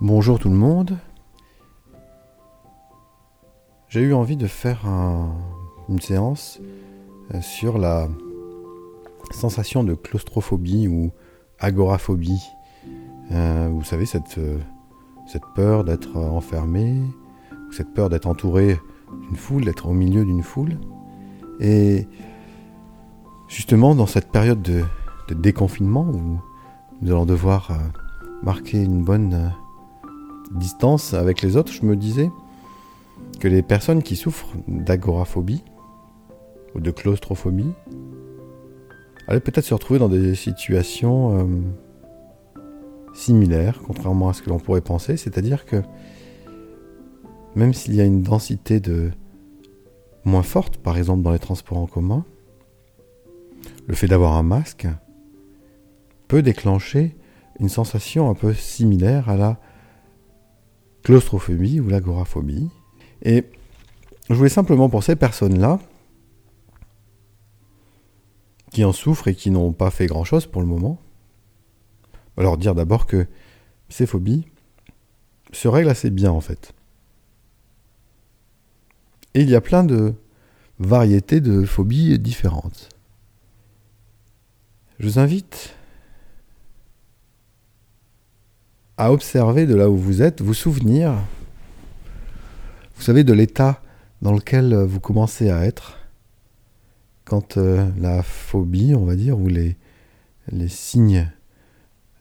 Bonjour tout le monde. J'ai eu envie de faire une séance euh, sur la sensation de claustrophobie ou agoraphobie. Euh, vous savez, cette, euh, cette peur d'être enfermé, cette peur d'être entouré d'une foule, d'être au milieu d'une foule. Et justement, dans cette période de, de déconfinement où nous allons devoir marquer une bonne distance avec les autres, je me disais que les personnes qui souffrent d'agoraphobie ou de claustrophobie allaient peut-être se retrouver dans des situations euh, similaires, contrairement à ce que l'on pourrait penser, c'est-à-dire que même s'il y a une densité de moins forte, par exemple dans les transports en commun, le fait d'avoir un masque peut déclencher une sensation un peu similaire à la claustrophobie ou l'agoraphobie. Et je voulais simplement pour ces personnes-là, qui en souffrent et qui n'ont pas fait grand-chose pour le moment, leur dire d'abord que ces phobies se règlent assez bien en fait. Et il y a plein de variétés de phobies différentes. Je vous invite à observer de là où vous êtes, vous souvenir, vous savez, de l'état dans lequel vous commencez à être quand euh, la phobie, on va dire, ou les, les signes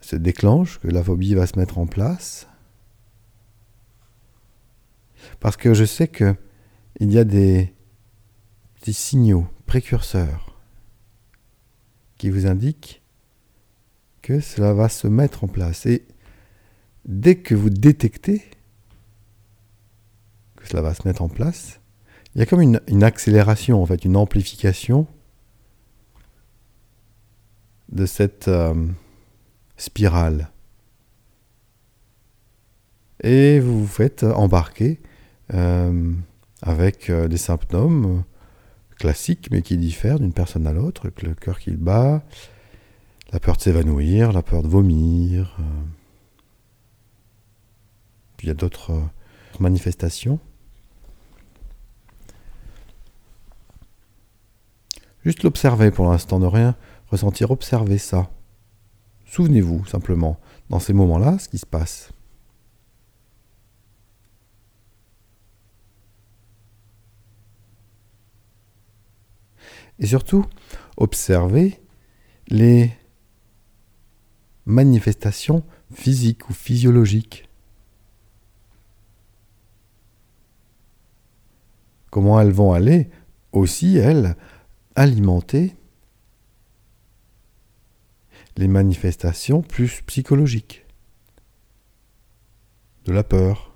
se déclenchent, que la phobie va se mettre en place. Parce que je sais que il y a des petits signaux précurseurs qui vous indiquent que cela va se mettre en place. Et dès que vous détectez que cela va se mettre en place, il y a comme une, accélération, en fait, une amplification de cette euh, spirale. Et vous vous faites embarquer euh, avec euh, des symptômes classiques, mais qui diffèrent d'une personne à l'autre, le cœur qui bat, la peur de s'évanouir, la peur de vomir. Puis il y a d'autres euh, manifestations. Juste l'observer pour l'instant, ne rien ressentir, observer ça. Souvenez-vous simplement, dans ces moments-là, ce qui se passe. Et surtout, observez les manifestations physiques ou physiologiques. Comment elles vont aller aussi, elles, alimenter les manifestations plus psychologiques de la peur.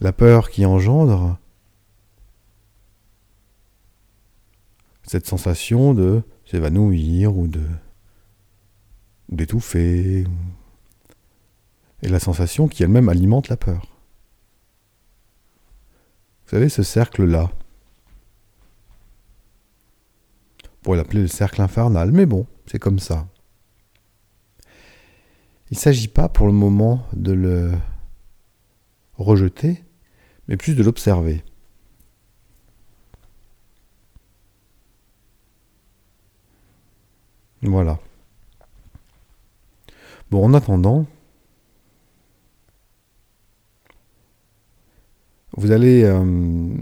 La peur qui engendre cette sensation de s'évanouir ou d'étouffer et la sensation qui elle-même alimente la peur. Vous savez, ce cercle-là, on pourrait l'appeler le cercle infernal, mais bon, c'est comme ça. Il ne s'agit pas pour le moment de le rejeter, mais plus de l'observer. Voilà. Bon, en attendant, Vous allez euh,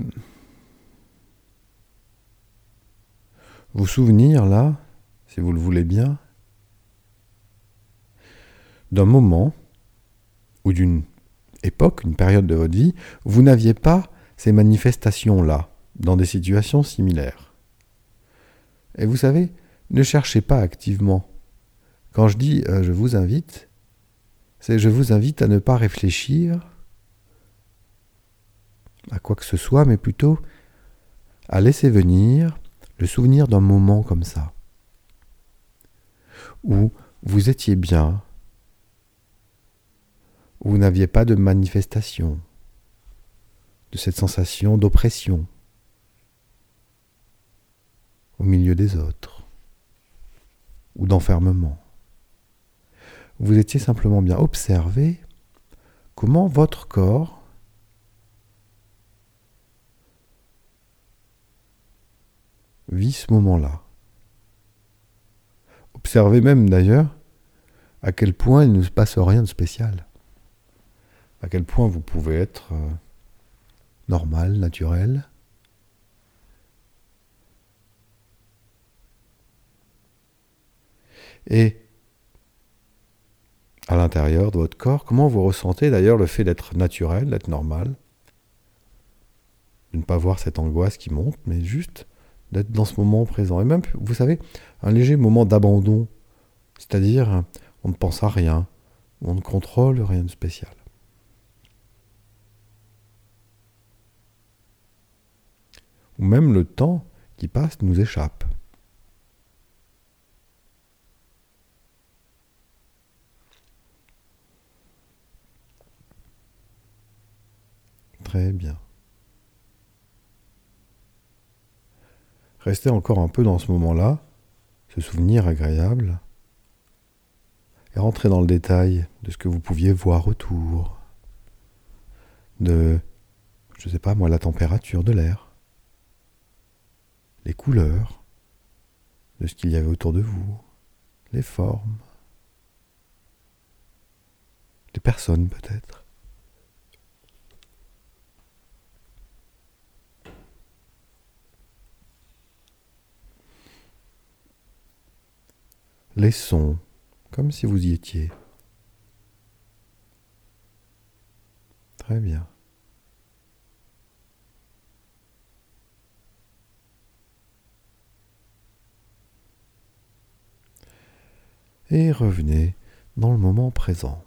vous souvenir là, si vous le voulez bien, d'un moment ou d'une époque, une période de votre vie, vous n'aviez pas ces manifestations-là dans des situations similaires. Et vous savez, ne cherchez pas activement. Quand je dis euh, je vous invite, c'est je vous invite à ne pas réfléchir à quoi que ce soit, mais plutôt à laisser venir le souvenir d'un moment comme ça, où vous étiez bien, où vous n'aviez pas de manifestation de cette sensation d'oppression au milieu des autres, ou d'enfermement, vous étiez simplement bien. Observez comment votre corps vit ce moment-là. Observez même d'ailleurs à quel point il ne se passe rien de spécial. À quel point vous pouvez être euh, normal, naturel. Et à l'intérieur de votre corps, comment vous ressentez d'ailleurs le fait d'être naturel, d'être normal, de ne pas voir cette angoisse qui monte, mais juste d'être dans ce moment présent. Et même, vous savez, un léger moment d'abandon, c'est-à-dire on ne pense à rien, on ne contrôle rien de spécial. Ou même le temps qui passe nous échappe. Très bien. Restez encore un peu dans ce moment-là, ce souvenir agréable, et rentrez dans le détail de ce que vous pouviez voir autour, de, je ne sais pas moi, la température de l'air, les couleurs, de ce qu'il y avait autour de vous, les formes, les personnes peut-être. Les sons, comme si vous y étiez. Très bien. Et revenez dans le moment présent.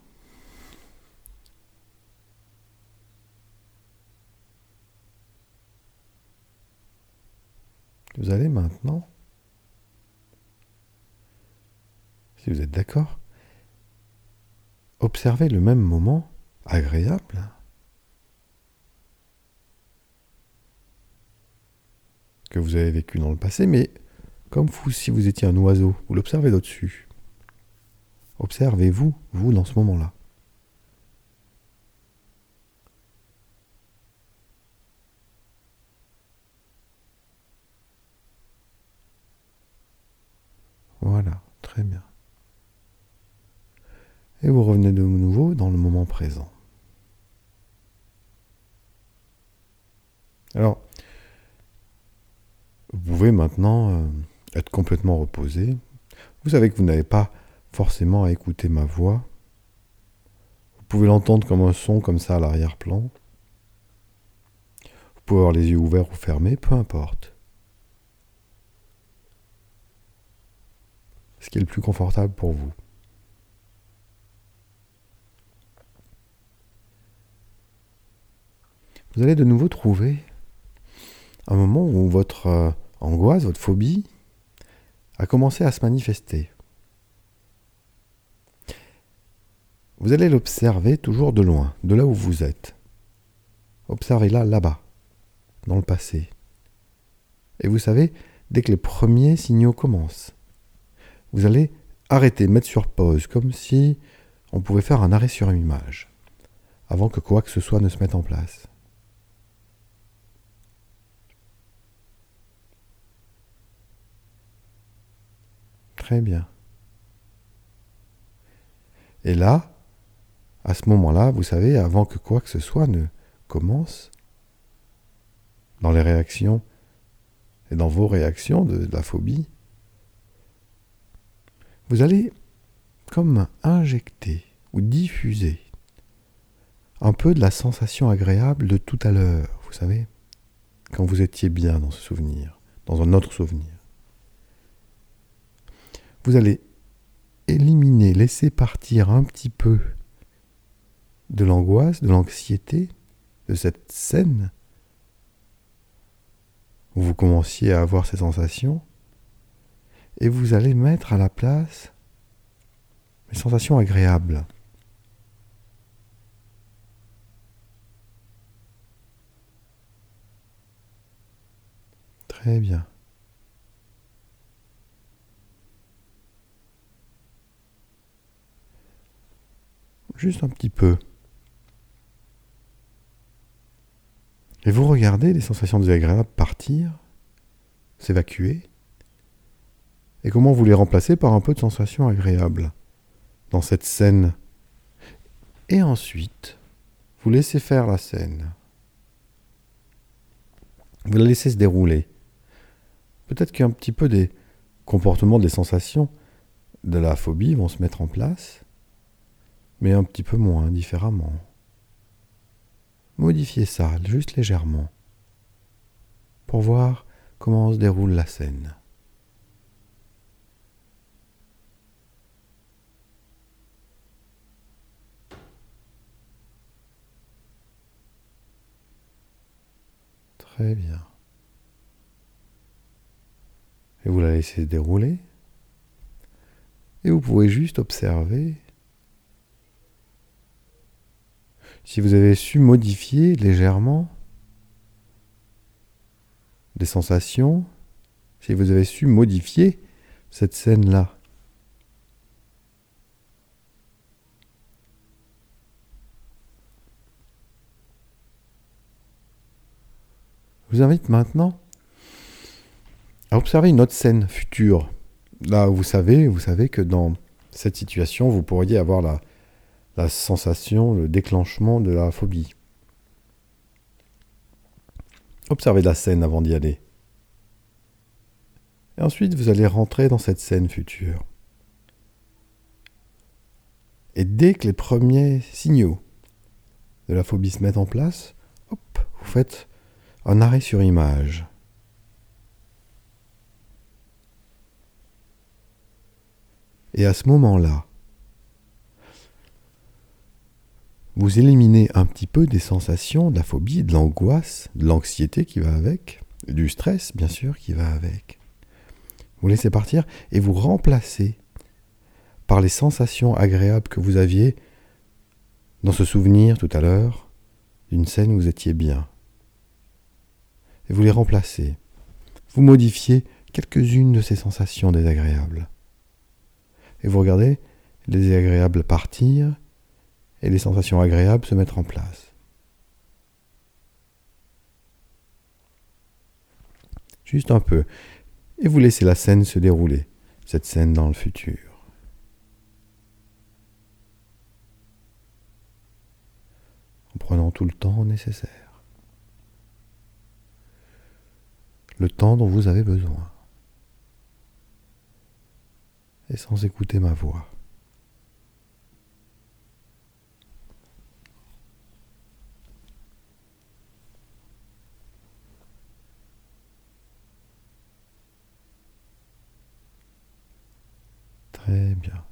Vous allez maintenant si vous êtes d'accord, observez le même moment agréable que vous avez vécu dans le passé, mais comme si vous étiez un oiseau, vous l'observez d'au-dessus. Observez-vous, vous, dans ce moment-là. Voilà, très bien et vous revenez de nouveau dans le moment présent. Alors, vous pouvez maintenant euh, être complètement reposé. Vous savez que vous n'avez pas forcément à écouter ma voix. Vous pouvez l'entendre comme un son comme ça à l'arrière-plan. Vous pouvez avoir les yeux ouverts ou fermés, peu importe. Ce qui est le plus confortable pour vous. Vous allez de nouveau trouver un moment où votre euh, angoisse, votre phobie a commencé à se manifester. Vous allez l'observer toujours de loin, de là où vous êtes. Observez-la là-bas, dans le passé. Et vous savez, dès que les premiers signaux commencent, vous allez arrêter, mettre sur pause, comme si on pouvait faire un arrêt sur une image, avant que quoi que ce soit ne se mette en place. Très bien. Et là, à ce moment-là, vous savez, avant que quoi que ce soit ne commence, dans les réactions et dans vos réactions de, la phobie, vous allez comme injecter ou diffuser un peu de la sensation agréable de tout à l'heure, vous savez, quand vous étiez bien dans ce souvenir, dans un autre souvenir vous allez éliminer, laisser partir un petit peu de l'angoisse, de l'anxiété, de cette scène où vous commenciez à avoir ces sensations, et vous allez mettre à la place les sensations agréables. Très bien. Juste un petit peu. Et vous regardez les sensations désagréables partir, s'évacuer, et comment vous les remplacez par un peu de sensations agréables dans cette scène. Et ensuite, vous laissez faire la scène. Vous la laissez se dérouler. Peut-être qu'un petit peu des comportements, des sensations de la phobie vont se mettre en place, mais un petit peu moins différemment. Modifiez ça juste légèrement pour voir comment se déroule la scène. Très bien. Et vous la laissez se dérouler. Et vous pouvez juste observer si vous avez su modifier légèrement des sensations, si vous avez su modifier cette scène-là. Je vous invite maintenant à observer une autre scène future. Là, vous savez, vous savez que dans cette situation, vous pourriez avoir la, la sensation, le déclenchement de la phobie. Observez la scène avant d'y aller. Et ensuite, vous allez rentrer dans cette scène future. Et dès que les premiers signaux de la phobie se mettent en place, hop, vous faites un arrêt sur image. Et à ce moment-là, vous éliminez un petit peu des sensations, de la phobie, de l'angoisse, de l'anxiété qui va avec, du stress bien sûr qui va avec. Vous laissez partir et vous remplacez par les sensations agréables que vous aviez dans ce souvenir tout à l'heure d'une scène où vous étiez bien. Et vous les remplacez. Vous modifiez quelques-unes de ces sensations désagréables. Et vous regardez les désagréables partir et les sensations agréables se mettre en place. Juste un peu. Et vous laissez la scène se dérouler, cette scène dans le futur. En prenant tout le temps nécessaire. Le temps dont vous avez besoin. Et sans écouter ma voix. Très bien.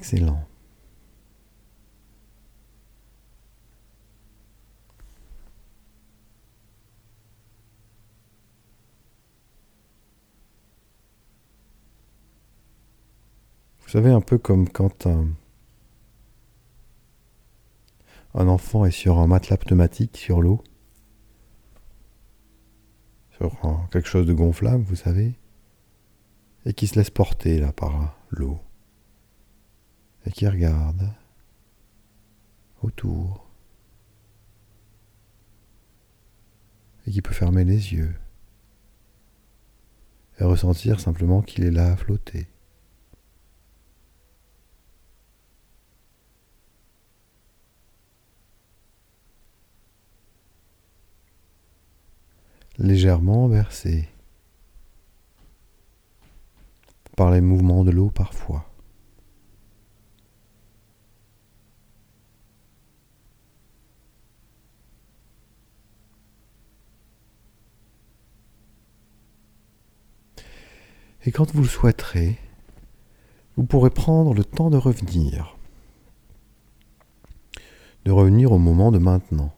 Excellent. Vous savez, un peu comme quand un, un enfant est sur un matelas pneumatique sur l'eau, sur quelque chose de gonflable, vous savez, et qui se laisse porter là par l'eau, et qui regarde autour, et qui peut fermer les yeux, et ressentir simplement qu'il est là à flotter. légèrement versé par les mouvements de l'eau parfois. Et quand vous le souhaiterez, vous pourrez prendre le temps de revenir, de revenir au moment de maintenant.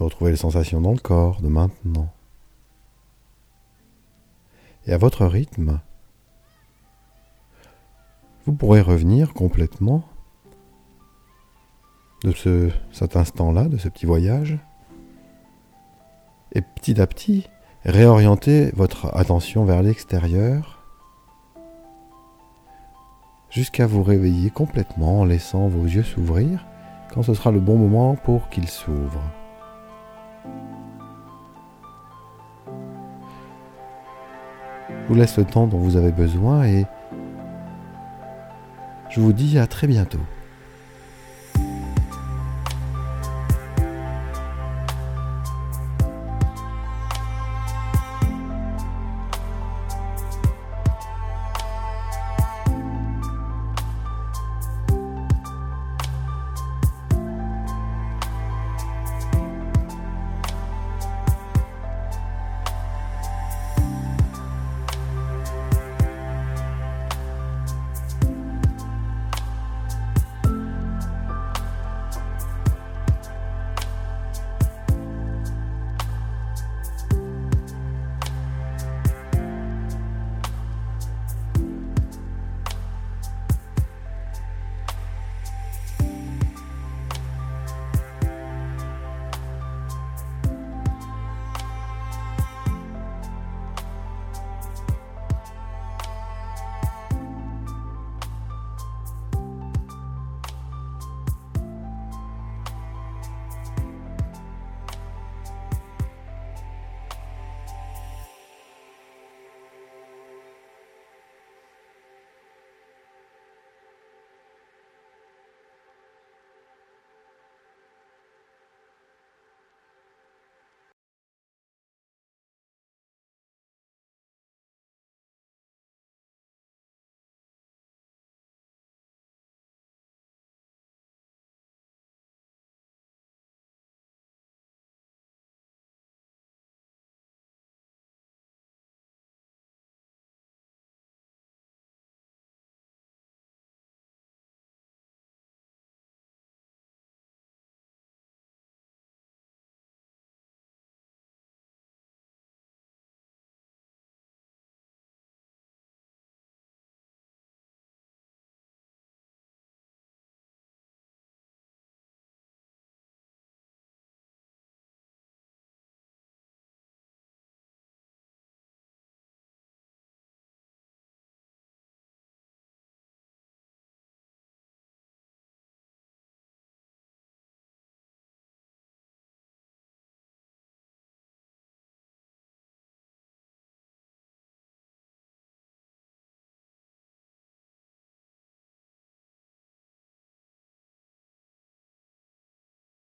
de retrouver les sensations dans le corps de maintenant. Et à votre rythme, vous pourrez revenir complètement de ce, cet instant-là, de ce petit voyage, Et petit à petit, réorientez votre attention vers l'extérieur jusqu'à vous réveiller complètement en laissant vos yeux s'ouvrir quand ce sera le bon moment pour qu'ils s'ouvrent. Je vous laisse le temps dont vous avez besoin et je vous dis à très bientôt.